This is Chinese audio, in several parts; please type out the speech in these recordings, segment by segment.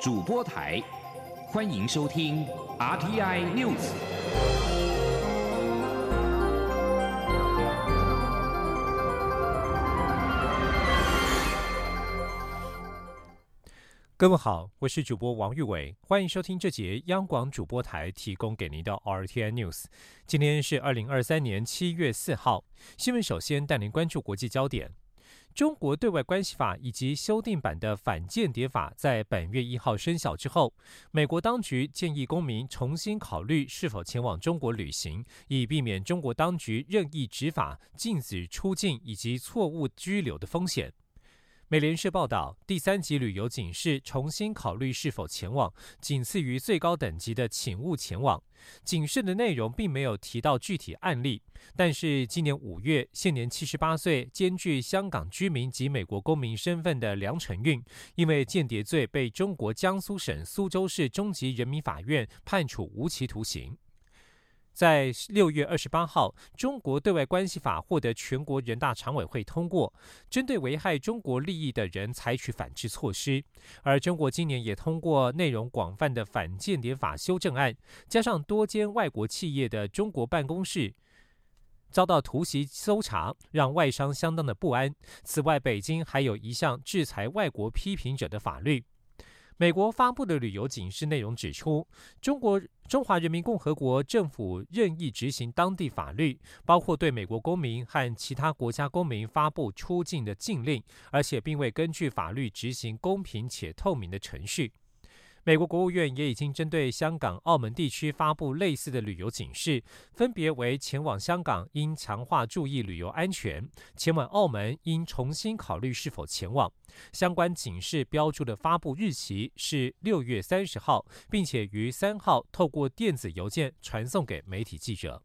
主播台，欢迎收听 RTI News。各位好，我是主播王玉伟，欢迎收听这节央广主播台提供给您的 RTI News。今天是二零二三年七月四号，新闻首先带您关注国际焦点。中国对外关系法以及修订版的反间谍法在本月一号生效之后，美国当局建议公民重新考虑是否前往中国旅行，以避免中国当局任意执法、禁止出境以及错误拘留的风险。美联社报道，第三级旅游警示重新考虑是否前往，仅次于最高等级的请勿前往。警示的内容并没有提到具体案例，但是今年五月，现年七十八岁、兼具香港居民及美国公民身份的梁成运，因为间谍罪被中国江苏省苏州市中级人民法院判处无期徒刑。在六月二十八号，中国对外关系法获得全国人大常委会通过，针对危害中国利益的人采取反制措施。而中国今年也通过内容广泛的反间谍法修正案，加上多间外国企业的中国办公室遭到突袭搜查，让外商相当的不安。此外，北京还有一项制裁外国批评者的法律。美国发布的旅游警示内容指出，中国中华人民共和国政府任意执行当地法律，包括对美国公民和其他国家公民发布出境的禁令，而且并未根据法律执行公平且透明的程序。美国国务院也已经针对香港、澳门地区发布类似的旅游警示，分别为前往香港应强化注意旅游安全，前往澳门应重新考虑是否前往。相关警示标注的发布日期是六月三十号，并且于三号透过电子邮件传送给媒体记者。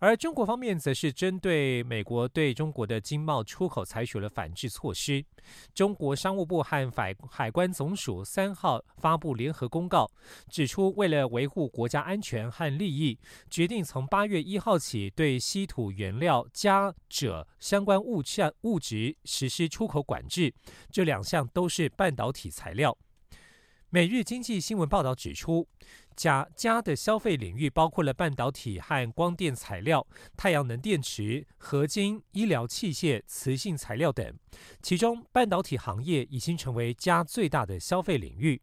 而中国方面则是针对美国对中国的经贸出口采取了反制措施。中国商务部和海海关总署三号发布联合公告，指出为了维护国家安全和利益，决定从八月一号起对稀土原料、加锗相关物质物质实施出口管制。这两项都是半导体材料。每日经济新闻报道指出。钾镓的消费领域包括了半导体和光电材料、太阳能电池、合金、医疗器械、磁性材料等。其中，半导体行业已经成为镓最大的消费领域，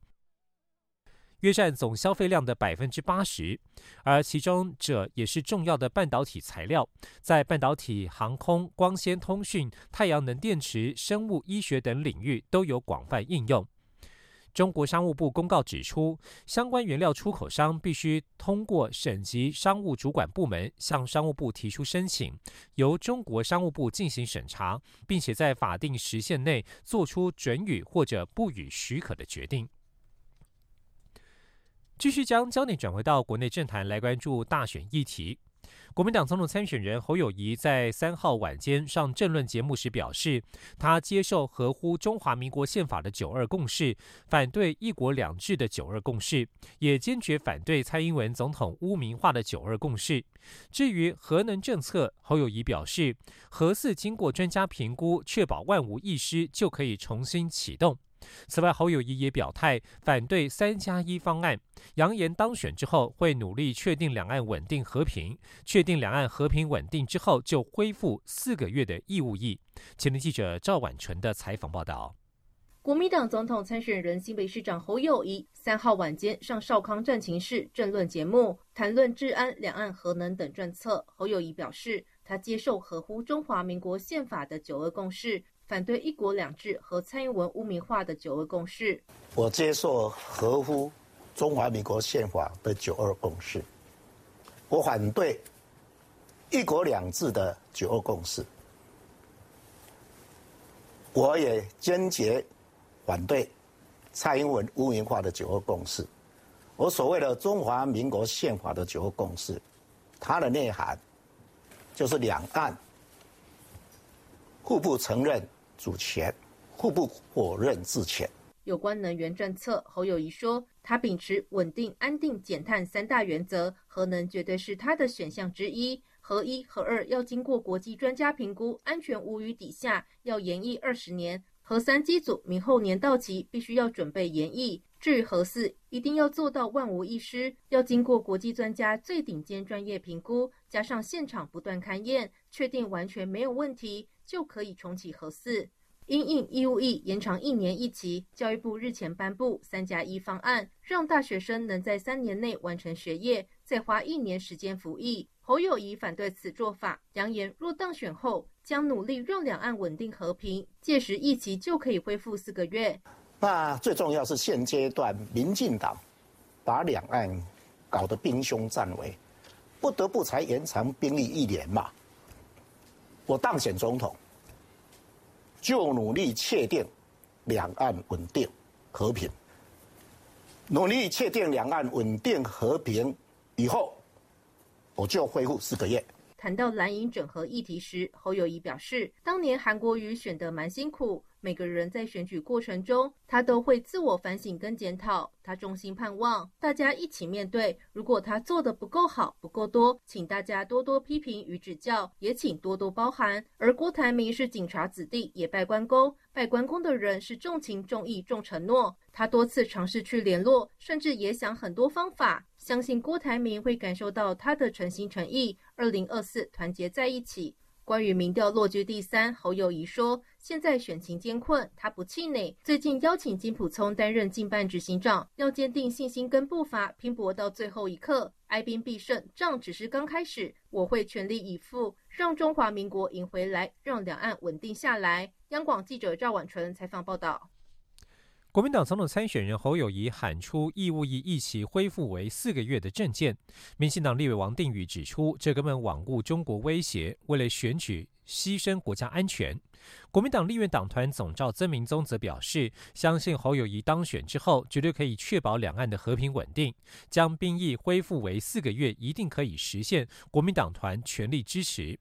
约占总消费量的百分之八十。而其中，锗也是重要的半导体材料，在半导体、航空、光纤通讯、太阳能电池、生物医学等领域都有广泛应用。中国商务部公告指出，相关原料出口商必须通过省级商务主管部门向商务部提出申请，由中国商务部进行审查，并且在法定时限内做出准予或者不予许可的决定。继续将焦点转回到国内政坛来关注大选议题。国民党总统参选人侯友谊在三号晚间上政论节目时表示，他接受合乎中华民国宪法的九二共识，反对一国两制的九二共识，也坚决反对蔡英文总统污名化的九二共识。至于核能政策，侯友谊表示，核四经过专家评估，确保万无一失，就可以重新启动。此外，侯友谊也表态反对“三加一”方案，扬言当选之后会努力确定两岸稳定和平，确定两岸和平稳定之后就恢复四个月的义务役。前天记者赵婉纯的采访报道。国民党总统参选人新北市长侯友谊三号晚间上少康战情室政论节目，谈论治安、两岸核能等政策。侯友谊表示，他接受合乎中华民国宪法的九二共识。反对“一国两制”和蔡英文污名化的“九二共识”。我接受合乎中华民国宪法的“九二共识”。我反对“一国两制”的“九二共识”。我也坚决反对蔡英文污名化的“九二共识”。我所谓的中华民国宪法的“九二共识”，它的内涵就是两岸互不承认。主权互不否认自权。有关能源政策，侯友谊说，他秉持稳定、安定、减碳三大原则，核能绝对是他的选项之一。核一、核二要经过国际专家评估，安全无虞底下，要延役二十年。核三机组明后年到期，必须要准备延役。至于核四，一定要做到万无一失，要经过国际专家最顶尖专业评估，加上现场不断勘验，确定完全没有问题，就可以重启核四。因应义务役延长一年一期，教育部日前颁布“三加一”方案，让大学生能在三年内完成学业，再花一年时间服役。侯友谊反对此做法，扬言若当选后，将努力让两岸稳定和平，届时一期就可以恢复四个月。那最重要是现阶段民进党把两岸搞得兵凶战危，不得不才延长兵役一年嘛。我当选总统，就努力确定两岸稳定和平，努力确定两岸稳定和平以后，我就恢复四个月。谈到蓝营整合议题时，侯友谊表示，当年韩国瑜选得蛮辛苦。每个人在选举过程中，他都会自我反省跟检讨。他衷心盼望大家一起面对。如果他做的不够好、不够多，请大家多多批评与指教，也请多多包涵。而郭台铭是警察子弟，也拜关公。拜关公的人是重情重义重承诺。他多次尝试去联络，甚至也想很多方法。相信郭台铭会感受到他的诚心诚意。二零二四团结在一起。关于民调落居第三，侯友谊说：“现在选情艰困，他不气馁。最近邀请金普聪担任近办执行长，要坚定信心跟步伐，拼搏到最后一刻，哀兵必胜，仗只是刚开始。我会全力以赴，让中华民国赢回来，让两岸稳定下来。”央广记者赵婉纯采访报道。国民党总统参选人侯友谊喊出义务役一期恢复为四个月的政见，民进党立委王定宇指出，这根本罔顾中国威胁，为了选举牺牲国家安全。国民党立院党团总召曾明宗则表示，相信侯友谊当选之后，绝对可以确保两岸的和平稳定，将兵役恢复为四个月，一定可以实现。国民党团全力支持。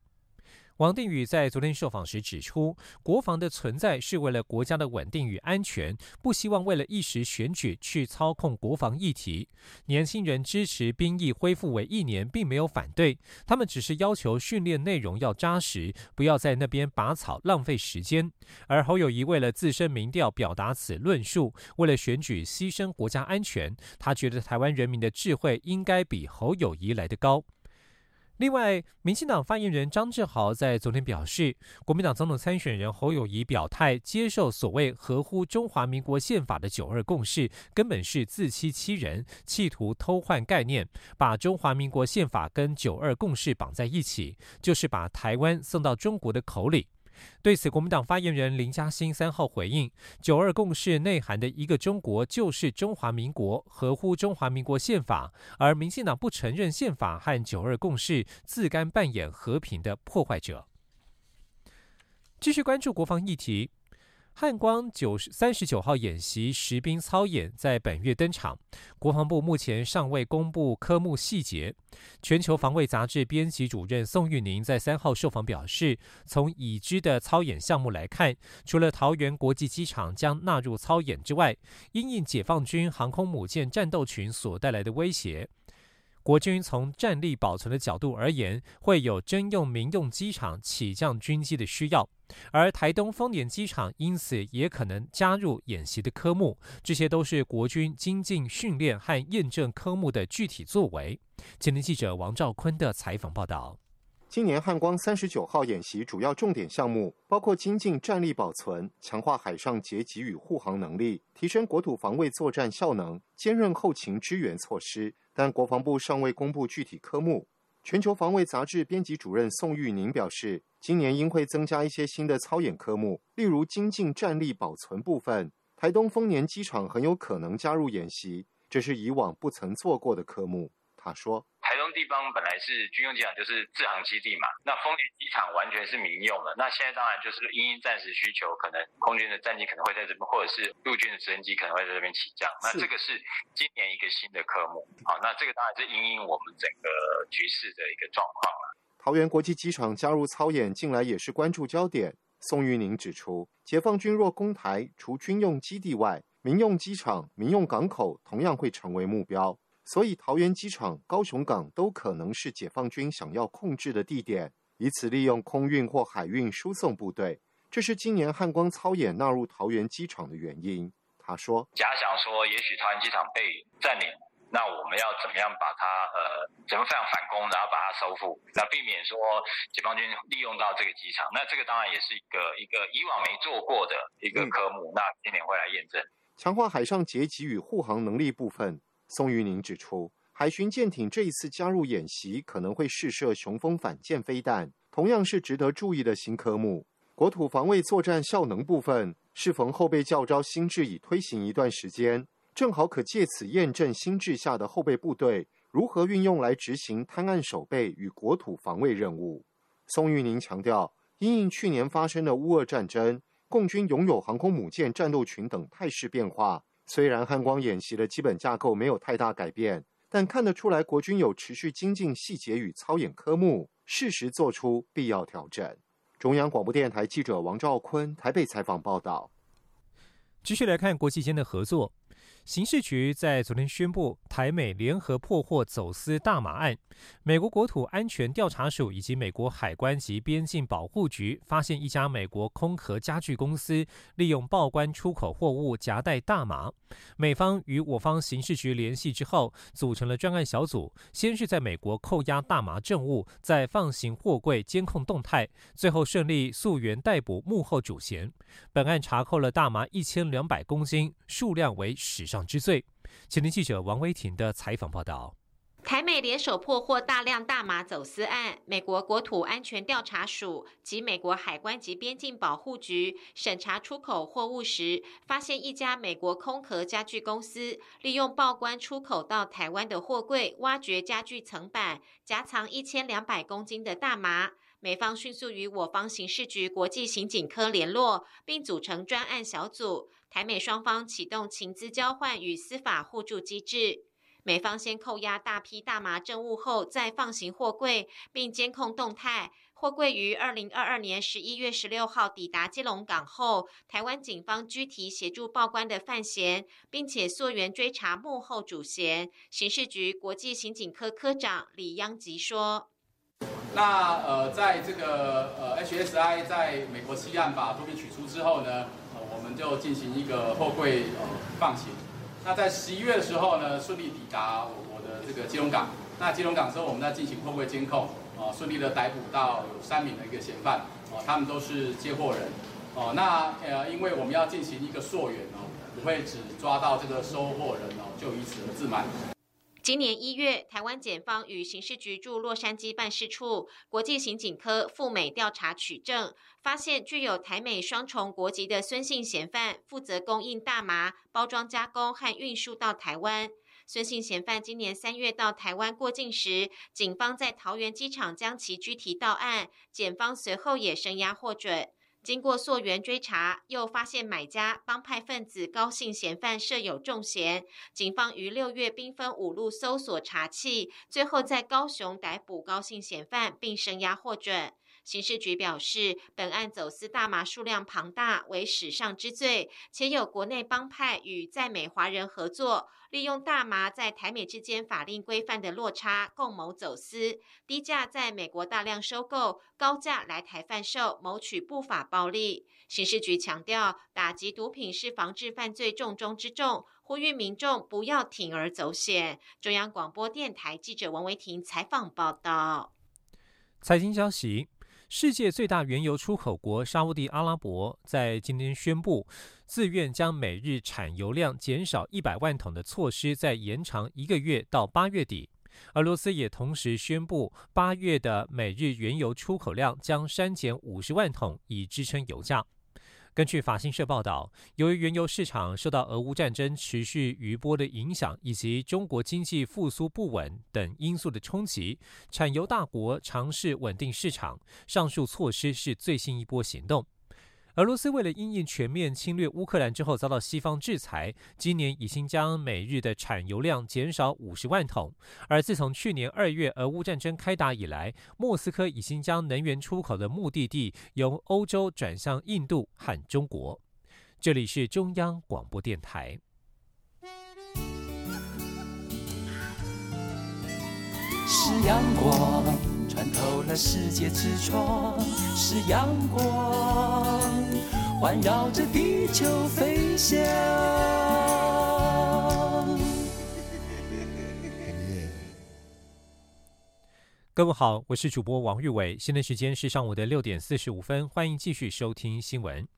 王定宇在昨天受访时指出，国防的存在是为了国家的稳定与安全，不希望为了一时选举去操控国防议题。年轻人支持兵役恢复为一年，并没有反对，他们只是要求训练内容要扎实，不要在那边拔草浪费时间。而侯友谊为了自身民调表达此论述，为了选举牺牲国家安全，他觉得台湾人民的智慧应该比侯友谊来得高。另外，民进党发言人张志豪在昨天表示，国民党总统参选人侯友谊表态接受所谓合乎中华民国宪法的九二共识，根本是自欺欺人，企图偷换概念，把中华民国宪法跟九二共识绑在一起，就是把台湾送到中国的口里。对此，国民党发言人林嘉欣三号回应：“九二共识内涵的一个中国就是中华民国，合乎中华民国宪法。而民进党不承认宪法和九二共识，自甘扮演和平的破坏者。”继续关注国防议题。汉光九十三十九号演习实兵操演在本月登场，国防部目前尚未公布科目细节。全球防卫杂志编辑主任宋玉宁在三号受访表示，从已知的操演项目来看，除了桃园国际机场将纳入操演之外，因应解放军航空母舰战斗群所带来的威胁。国军从战力保存的角度而言，会有征用民用机场起降军机的需要，而台东丰年机场因此也可能加入演习的科目。这些都是国军精进训练和验证科目的具体作为。前天记者王兆坤的采访报道。今年汉光三十九号演习主要重点项目包括精进战力保存、强化海上截击与护航能力、提升国土防卫作战效能、坚韧后勤支援措施。但国防部尚未公布具体科目。全球防卫杂志编辑主任宋玉宁表示，今年应会增加一些新的操演科目，例如精进战力保存部分，台东丰年机场很有可能加入演习，这是以往不曾做过的科目。他说。台东地方本来是军用机场，就是制航基地嘛。那丰田机场完全是民用的。那现在当然就是因应战时需求，可能空军的战机可能会在这边，或者是陆军的直升机可能会在这边起降。那这个是今年一个新的科目。好，那这个当然是因应我们整个局势的一个状况了。桃园国际机场加入操演，近来也是关注焦点。宋玉宁指出，解放军若攻台，除军用基地外，民用机场、民用港口同样会成为目标。所以，桃园机场、高雄港都可能是解放军想要控制的地点，以此利用空运或海运输送部队。这是今年汉光操演纳入桃园机场的原因。他说：“假想说，也许桃园机场被占领，那我们要怎么样把它呃，怎么样反攻，然后把它收复，那避免说解放军利用到这个机场。那这个当然也是一个一个以往没做过的一个科目，那今年会来验证。强化海上截击与护航能力部分，宋玉宁指出。”海巡舰艇这一次加入演习，可能会试射雄风反舰飞弹，同样是值得注意的新科目。国土防卫作战效能部分，适逢后备教招新制已推行一段时间，正好可借此验证新制下的后备部队如何运用来执行滩岸守备与国土防卫任务。宋玉宁强调，因应去年发生的乌俄战争，共军拥有航空母舰战斗群等态势变化，虽然汉光演习的基本架构没有太大改变。但看得出来，国军有持续精进细节与操演科目，适时做出必要调整。中央广播电台记者王兆坤台北采访报道。继续来看国际间的合作。刑事局在昨天宣布，台美联合破获走私大麻案。美国国土安全调查署以及美国海关及边境保护局发现一家美国空壳家具公司利用报关出口货物夹带大麻。美方与我方刑事局联系之后，组成了专案小组，先是在美国扣押大麻证物，再放行货柜监控动态，最后顺利溯源逮捕幕后主嫌。本案查扣了大麻一千两百公斤，数量为史上之最。前天记者王威婷的采访报道。台美联手破获大量大麻走私案，美国国土安全调查署及美国海关及边境保护局审查出口货物时，发现一家美国空壳家具公司利用报关出口到台湾的货柜，挖掘家具层板，夹藏一千两百公斤的大麻。美方迅速与我方刑事局国际刑警科联络，并组成专案小组。台美双方启动情资交换与司法互助机制。美方先扣押大批大麻证物后，再放行货柜，并监控动态。货柜于二零二二年十一月十六号抵达基隆港后，台湾警方拘提协助报关的范闲，并且溯源追查幕后主嫌。刑事局国际刑警科科长李央吉说。那呃，在这个呃 HSI 在美国西岸把毒品取出之后呢，就进行一个货柜呃放行。那在十一月的时候呢，顺利抵达我我的这个基隆港。那基隆港之后，我们在进行货柜监控，哦，顺利的逮捕到有三名的一个嫌犯，哦，他们都是接货人，哦，那呃，因为我们要进行一个溯源哦，不会只抓到这个收货人哦，就以此而自满。今年一月，台湾检方与刑事局驻洛杉矶办事处国际刑警科赴美调查取证，发现具有台美双重国籍的孙姓嫌犯负责供应大麻包装加工和运输到台湾。孙姓嫌犯今年三月到台湾过境时，警方在桃园机场将其拘提到案，检方随后也声押获准。经过溯源追查，又发现买家帮派分子高姓嫌犯设有重嫌。警方于六月兵分五路搜索查缉，最后在高雄逮捕高姓嫌犯，并声押获准。刑事局表示，本案走私大麻数量庞大，为史上之最，且有国内帮派与在美华人合作。利用大麻在台美之间法令规范的落差，共谋走私，低价在美国大量收购，高价来台贩售，谋取不法暴利。刑事局强调，打击毒品是防治犯罪重中之重，呼吁民众不要铤而走险。中央广播电台记者王维婷采访报道。财经消息。世界最大原油出口国沙地阿拉伯在今天宣布，自愿将每日产油量减少一百万桶的措施再延长一个月到八月底。俄罗斯也同时宣布，八月的每日原油出口量将删减五十万桶，以支撑油价。根据法新社报道，由于原油市场受到俄乌战争持续余波的影响，以及中国经济复苏不稳等因素的冲击，产油大国尝试稳定市场。上述措施是最新一波行动。俄罗斯为了因应全面侵略乌克兰之后遭到西方制裁，今年已经将每日的产油量减少五十万桶。而自从去年二月俄乌战争开打以来，莫斯科已经将能源出口的目的地由欧洲转向印度和中国。这里是中央广播电台。是阳光。看透了世界之窗是阳光，环绕着地球飞翔。各位好，我是主播王玉伟，现在时间是上午的六点四十五分，欢迎继续收听新闻。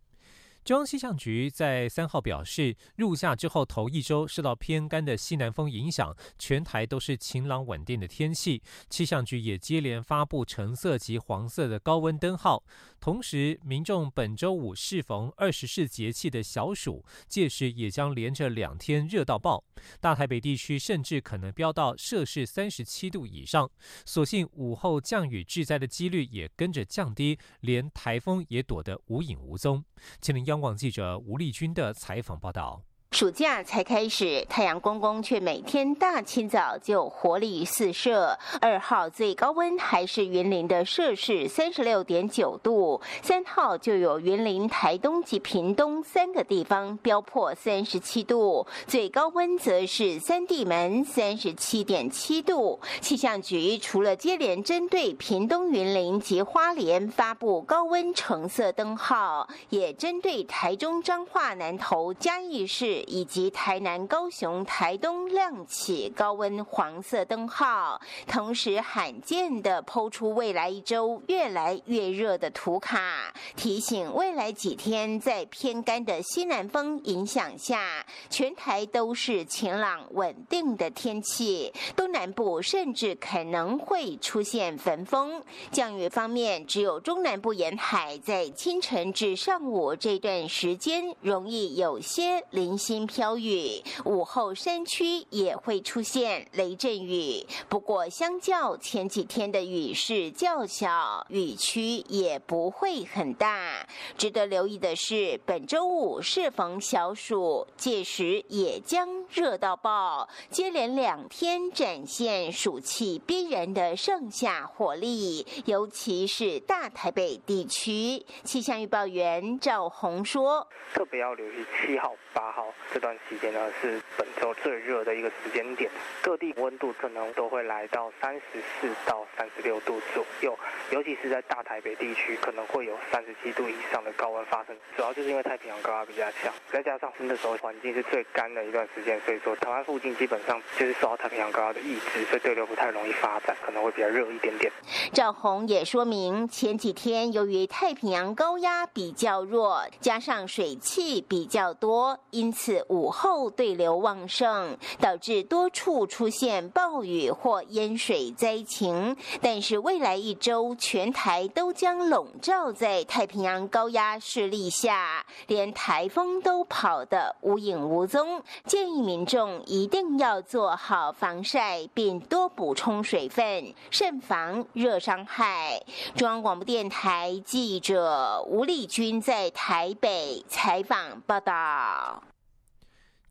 中央气象局在三号表示，入夏之后头一周受到偏干的西南风影响，全台都是晴朗稳定的天气。气象局也接连发布橙色及黄色的高温灯号。同时，民众本周五适逢二十四节气的小暑，届时也将连着两天热到爆。大台北地区甚至可能飙到摄氏三十七度以上。所幸午后降雨致灾的几率也跟着降低，连台风也躲得无影无踪。请您。央广记者吴丽君的采访报道。暑假才开始，太阳公公却每天大清早就活力四射。二号最高温还是云林的摄氏三十六点九度，三号就有云林、台东及屏东三个地方飙破三十七度，最高温则是三地门三十七点七度。气象局除了接连针对屏东、云林及花莲发布高温橙色灯号，也针对台中彰化南投嘉义市。以及台南、高雄、台东亮起高温黄色灯号，同时罕见的抛出未来一周越来越热的图卡，提醒未来几天在偏干的西南风影响下，全台都是晴朗稳定的天气，东南部甚至可能会出现焚风。降雨方面，只有中南部沿海在清晨至上午这段时间容易有些零星。飘雨，午后山区也会出现雷阵雨。不过，相较前几天的雨势较小，雨区也不会很大。值得留意的是，本周五适逢小暑，届时也将热到爆，接连两天展现暑气逼人的盛夏火力，尤其是大台北地区。气象预报员赵红说：“特别要留意七号、八号。”这段时间呢是本周最热的一个时间点，各地温度可能都会来到三十四到三十六度左右，尤其是在大台北地区可能会有三十七度以上的高温发生。主要就是因为太平洋高压比较强，再加上那时候环境是最干的一段时间，所以说台湾附近基本上就是受到太平洋高压的抑制，所以对流不太容易发展，可能会比较热一点点。赵红也说明，前几天由于太平洋高压比较弱，加上水汽比较多，因此。午后对流旺盛，导致多处出现暴雨或淹水灾情。但是未来一周，全台都将笼罩在太平洋高压势力下，连台风都跑得无影无踪。建议民众一定要做好防晒，并多补充水分，慎防热伤害。中央广播电台记者吴丽君在台北采访报道。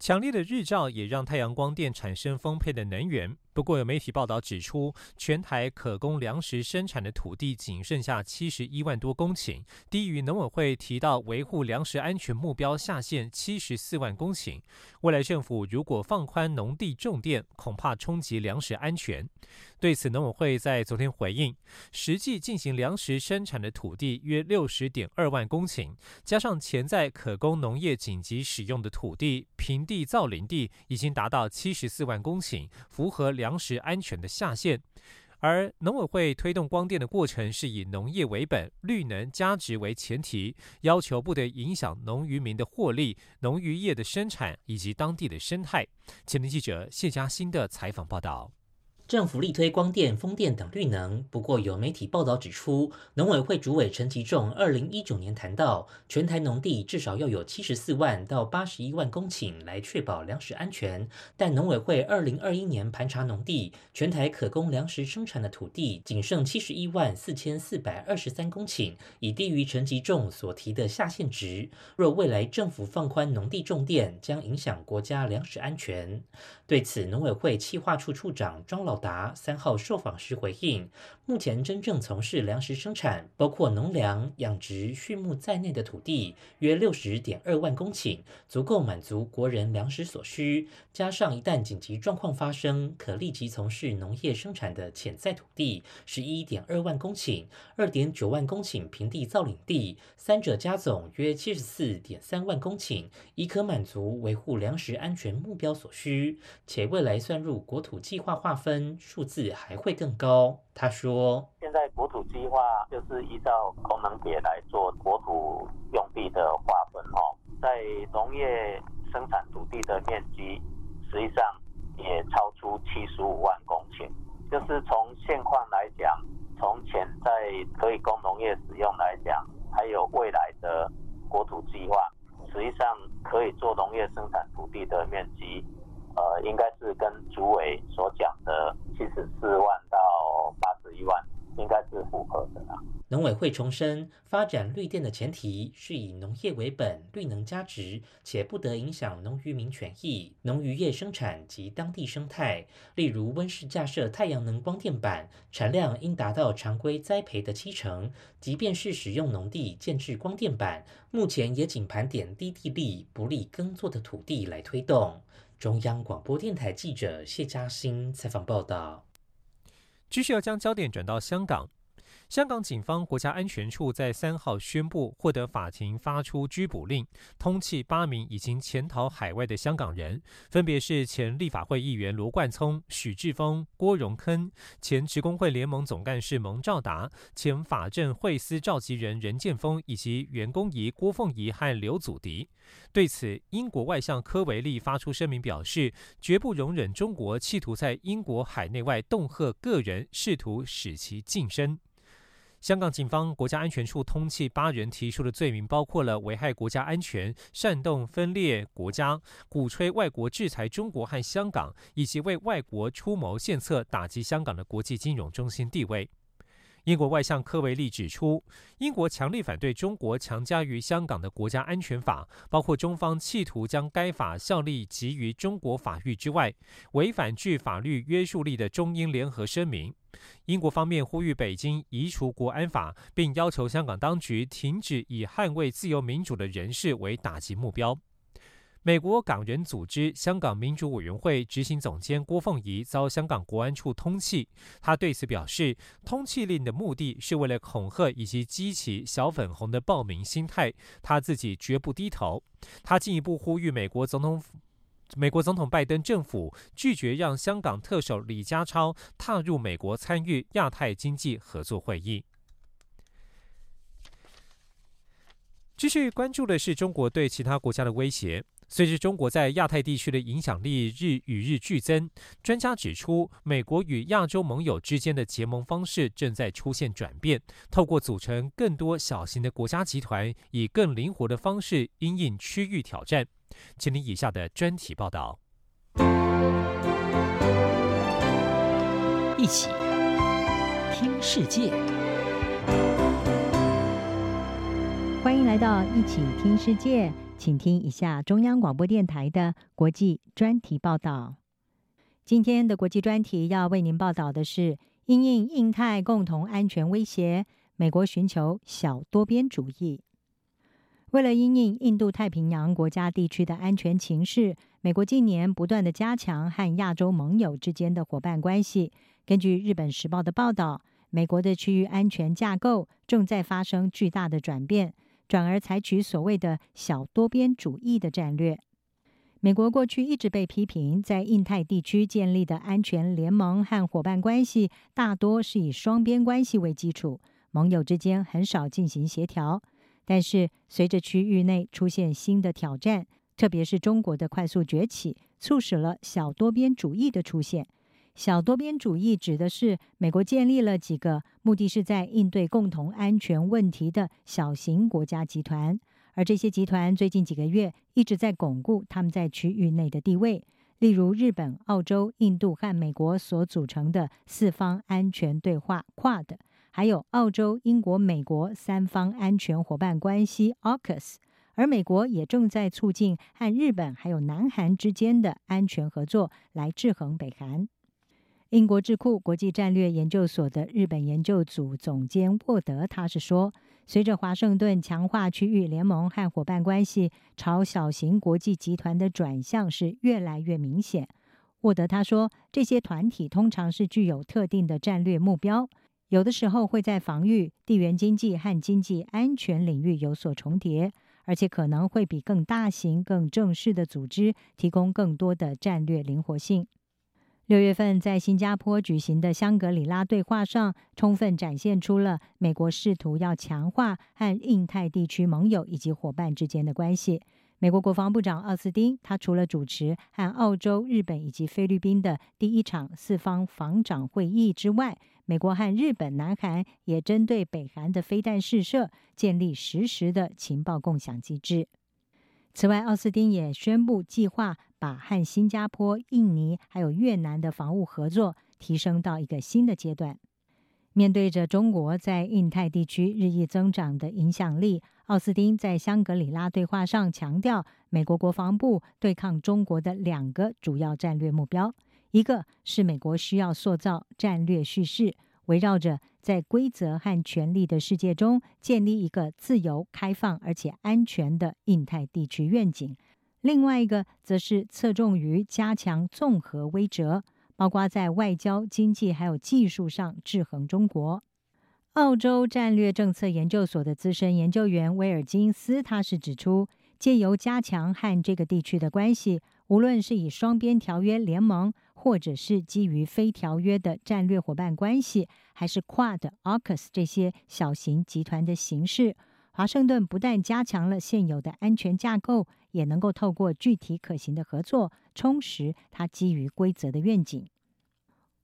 强烈的日照也让太阳光电产生丰沛的能源。不过，有媒体报道指出，全台可供粮食生产的土地仅剩下七十一万多公顷，低于农委会提到维护粮食安全目标下限七十四万公顷。未来政府如果放宽农地种电，恐怕冲击粮食安全。对此，农委会在昨天回应，实际进行粮食生产的土地约六十点二万公顷，加上潜在可供农业紧急使用的土地，平地造林地已经达到七十四万公顷，符合。粮食安全的下限，而农委会推动光电的过程是以农业为本、绿能加值为前提，要求不得影响农渔民的获利、农渔业的生产以及当地的生态。前天记者谢佳欣的采访报道。政府力推光电、风电等绿能，不过有媒体报道指出，农委会主委陈其仲二零一九年谈到，全台农地至少要有七十四万到八十一万公顷来确保粮食安全。但农委会二零二一年盘查农地，全台可供粮食生产的土地仅剩七十一万四千四百二十三公顷，已低于陈其仲所提的下限值。若未来政府放宽农地种电，将影响国家粮食安全。对此，农委会企划处处长庄老。达三号受访时回应，目前真正从事粮食生产，包括农粮、养殖、畜牧在内的土地约六十点二万公顷，足够满足国人粮食所需。加上一旦紧急状况发生，可立即从事农业生产的潜在土地十一点二万公顷，二点九万公顷平地造林地，三者加总约七十四点三万公顷，已可满足维护粮食安全目标所需。且未来算入国土计划划分，数字还会更高。他说：“现在国土计划就是依照功能点来做国土用地的划分哦，在农业生产土地的面积，实际上也超出七十五万公顷。就是从现况来讲，从潜在可以供农业使用来讲，还有未来的国土计划，实际上可以做农业生产土地的面积。”呃，应该是跟主委所讲的七十四万到八十一万，应该是符合的啦。农委会重申，发展绿电的前提是以农业为本，绿能加值，且不得影响农渔民权益、农渔业生产及当地生态。例如，温室架设太阳能光电板，产量应达到常规栽培的七成。即便是使用农地建置光电板，目前也仅盘点低地利、不利耕作的土地来推动。中央广播电台记者谢嘉欣采访报道。继续要将焦点转到香港。香港警方国家安全处在三号宣布获得法庭发出拘捕令，通缉八名已经潜逃海外的香港人，分别是前立法会议员罗冠聪、许志峰、郭荣铿，前职工会联盟总干事蒙兆达，前法政会司召集人任建峰，以及员工仪郭凤仪和刘祖迪。对此，英国外相科维利发出声明表示，绝不容忍中国企图在英国海内外恫吓个人，试图使其晋升。香港警方国家安全处通缉八人提出的罪名，包括了危害国家安全、煽动分裂国家、鼓吹外国制裁中国和香港，以及为外国出谋献策，打击香港的国际金融中心地位。英国外相科维利指出，英国强力反对中国强加于香港的国家安全法，包括中方企图将该法效力给予中国法律之外，违反具法律约束力的中英联合声明。英国方面呼吁北京移除国安法，并要求香港当局停止以捍卫自由民主的人士为打击目标。美国港人组织香港民主委员会执行总监郭凤仪遭香港国安处通缉。他对此表示，通缉令的目的是为了恐吓以及激起小粉红的暴民心态，他自己绝不低头。他进一步呼吁美国总统美国总统拜登政府拒绝让香港特首李家超踏入美国参与亚太经济合作会议。继续关注的是中国对其他国家的威胁。随着中国在亚太地区的影响力日与日俱增，专家指出，美国与亚洲盟友之间的结盟方式正在出现转变，透过组成更多小型的国家集团，以更灵活的方式应应区域挑战。请听以下的专题报道。一起听世界，欢迎来到一起听世界。请听一下中央广播电台的国际专题报道。今天的国际专题要为您报道的是：因应印太共同安全威胁，美国寻求小多边主义。为了因应印度太平洋国家地区的安全情势，美国近年不断的加强和亚洲盟友之间的伙伴关系。根据日本时报的报道，美国的区域安全架构正在发生巨大的转变。转而采取所谓的小多边主义的战略。美国过去一直被批评，在印太地区建立的安全联盟和伙伴关系大多是以双边关系为基础，盟友之间很少进行协调。但是，随着区域内出现新的挑战，特别是中国的快速崛起，促使了小多边主义的出现。小多边主义指的是美国建立了几个目的是在应对共同安全问题的小型国家集团，而这些集团最近几个月一直在巩固他们在区域内的地位。例如，日本、澳洲、印度和美国所组成的四方安全对话 （QUAD），还有澳洲、英国、美国三方安全伙伴关系 （AUKUS），而美国也正在促进和日本还有南韩之间的安全合作，来制衡北韩。英国智库国际战略研究所的日本研究组总监沃德，他是说，随着华盛顿强化区域联盟和伙伴关系，朝小型国际集团的转向是越来越明显。沃德他说，这些团体通常是具有特定的战略目标，有的时候会在防御、地缘经济和经济安全领域有所重叠。而且可能会比更大型、更正式的组织提供更多的战略灵活性。六月份在新加坡举行的香格里拉对话上，充分展现出了美国试图要强化和印太地区盟友以及伙伴之间的关系。美国国防部长奥斯汀，他除了主持和澳洲、日本以及菲律宾的第一场四方防长会议之外，美国和日本、南韩也针对北韩的飞弹试射建立实时的情报共享机制。此外，奥斯汀也宣布计划把和新加坡、印尼还有越南的防务合作提升到一个新的阶段。面对着中国在印太地区日益增长的影响力。奥斯汀在香格里拉对话上强调，美国国防部对抗中国的两个主要战略目标：一个是美国需要塑造战略叙事，围绕着在规则和权力的世界中建立一个自由、开放而且安全的印太地区愿景；另外一个则是侧重于加强综合威慑，包括在外交、经济还有技术上制衡中国。澳洲战略政策研究所的资深研究员威尔金斯，他是指出，借由加强和这个地区的关系，无论是以双边条约联盟，或者是基于非条约的战略伙伴关系，还是 QUAD、AUKUS 这些小型集团的形式，华盛顿不但加强了现有的安全架构，也能够透过具体可行的合作，充实它基于规则的愿景。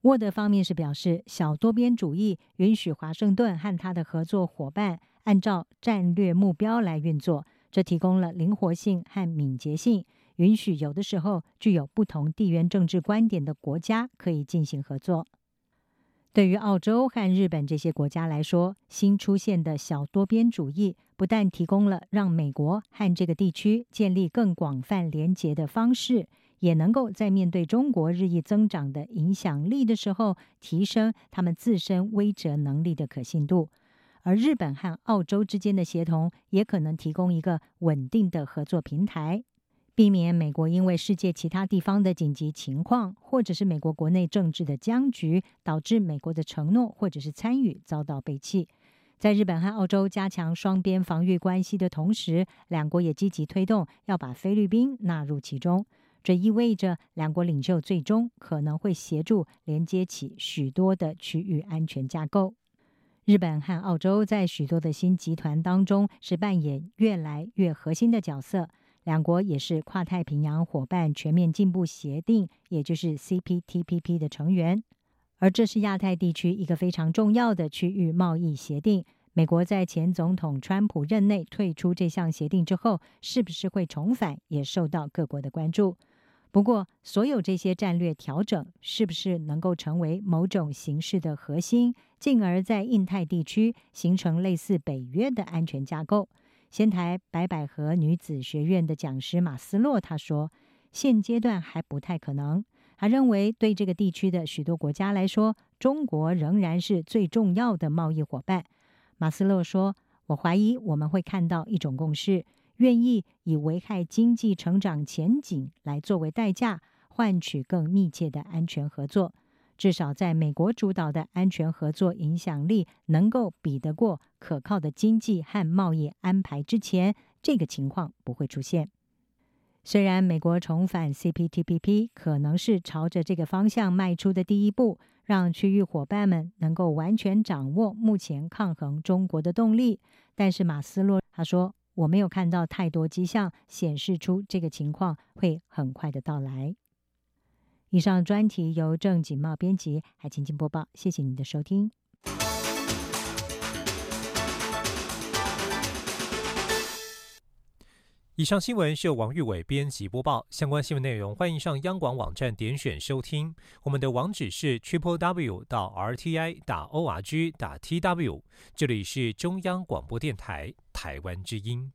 沃德方面是表示，小多边主义允许华盛顿和他的合作伙伴按照战略目标来运作，这提供了灵活性和敏捷性，允许有的时候具有不同地缘政治观点的国家可以进行合作。对于澳洲和日本这些国家来说，新出现的小多边主义不但提供了让美国和这个地区建立更广泛连结的方式。也能够在面对中国日益增长的影响力的时候，提升他们自身威慑能力的可信度。而日本和澳洲之间的协同，也可能提供一个稳定的合作平台，避免美国因为世界其他地方的紧急情况，或者是美国国内政治的僵局，导致美国的承诺或者是参与遭到背弃。在日本和澳洲加强双边防御关系的同时，两国也积极推动要把菲律宾纳入其中。这意味着两国领袖最终可能会协助连接起许多的区域安全架构。日本和澳洲在许多的新集团当中是扮演越来越核心的角色。两国也是跨太平洋伙伴全面进步协定，也就是 CPTPP 的成员。而这是亚太地区一个非常重要的区域贸易协定。美国在前总统川普任内退出这项协定之后，是不是会重返，也受到各国的关注。不过，所有这些战略调整是不是能够成为某种形式的核心，进而，在印太地区形成类似北约的安全架构？仙台白百合女子学院的讲师马斯洛他说：“现阶段还不太可能。”他认为，对这个地区的许多国家来说，中国仍然是最重要的贸易伙伴。马斯洛说：“我怀疑我们会看到一种共识。”愿意以危害经济成长前景来作为代价，换取更密切的安全合作。至少在美国主导的安全合作影响力能够比得过可靠的经济和贸易安排之前，这个情况不会出现。虽然美国重返 CPTPP 可能是朝着这个方向迈出的第一步，让区域伙伴们能够完全掌握目前抗衡中国的动力，但是马斯洛他说。我没有看到太多迹象显示出这个情况会很快的到来。以上专题由郑锦茂编辑，还请您播报，谢谢您的收听。以上新闻是由王玉伟编辑播报，相关新闻内容欢迎上央广网站点选收听。我们的网址是 triple w 到 r t i 打 o r g 打 t w，这里是中央广播电台台湾之音。